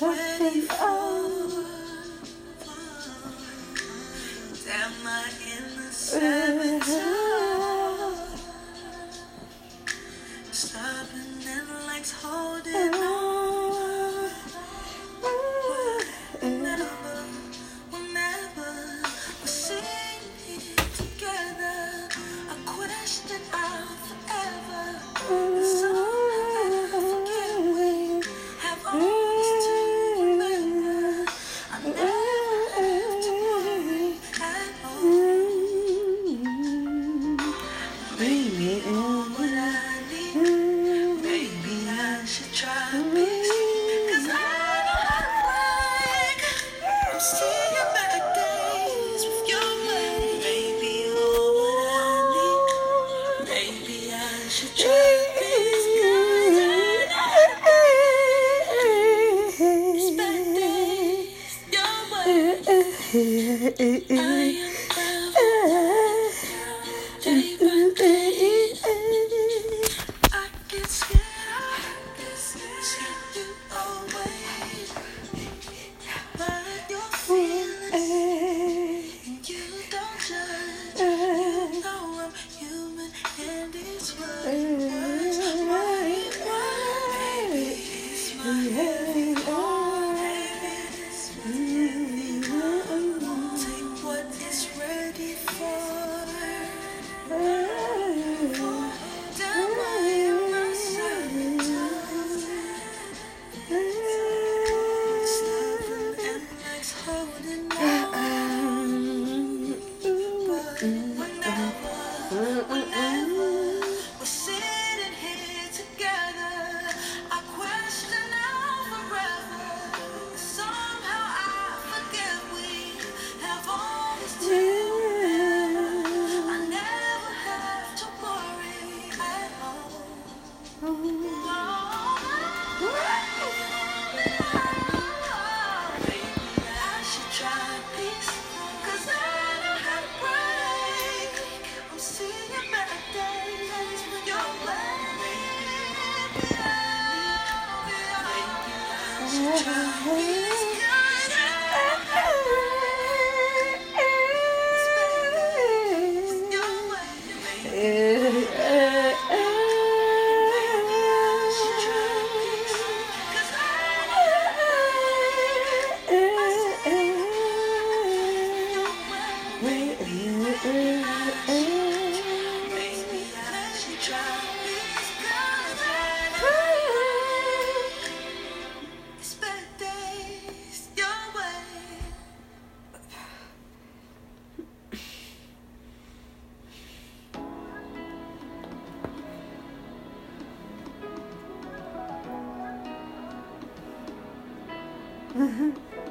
something else. Am I in the Yeah. Mm -mm -mm. Yeah. 嗯 哼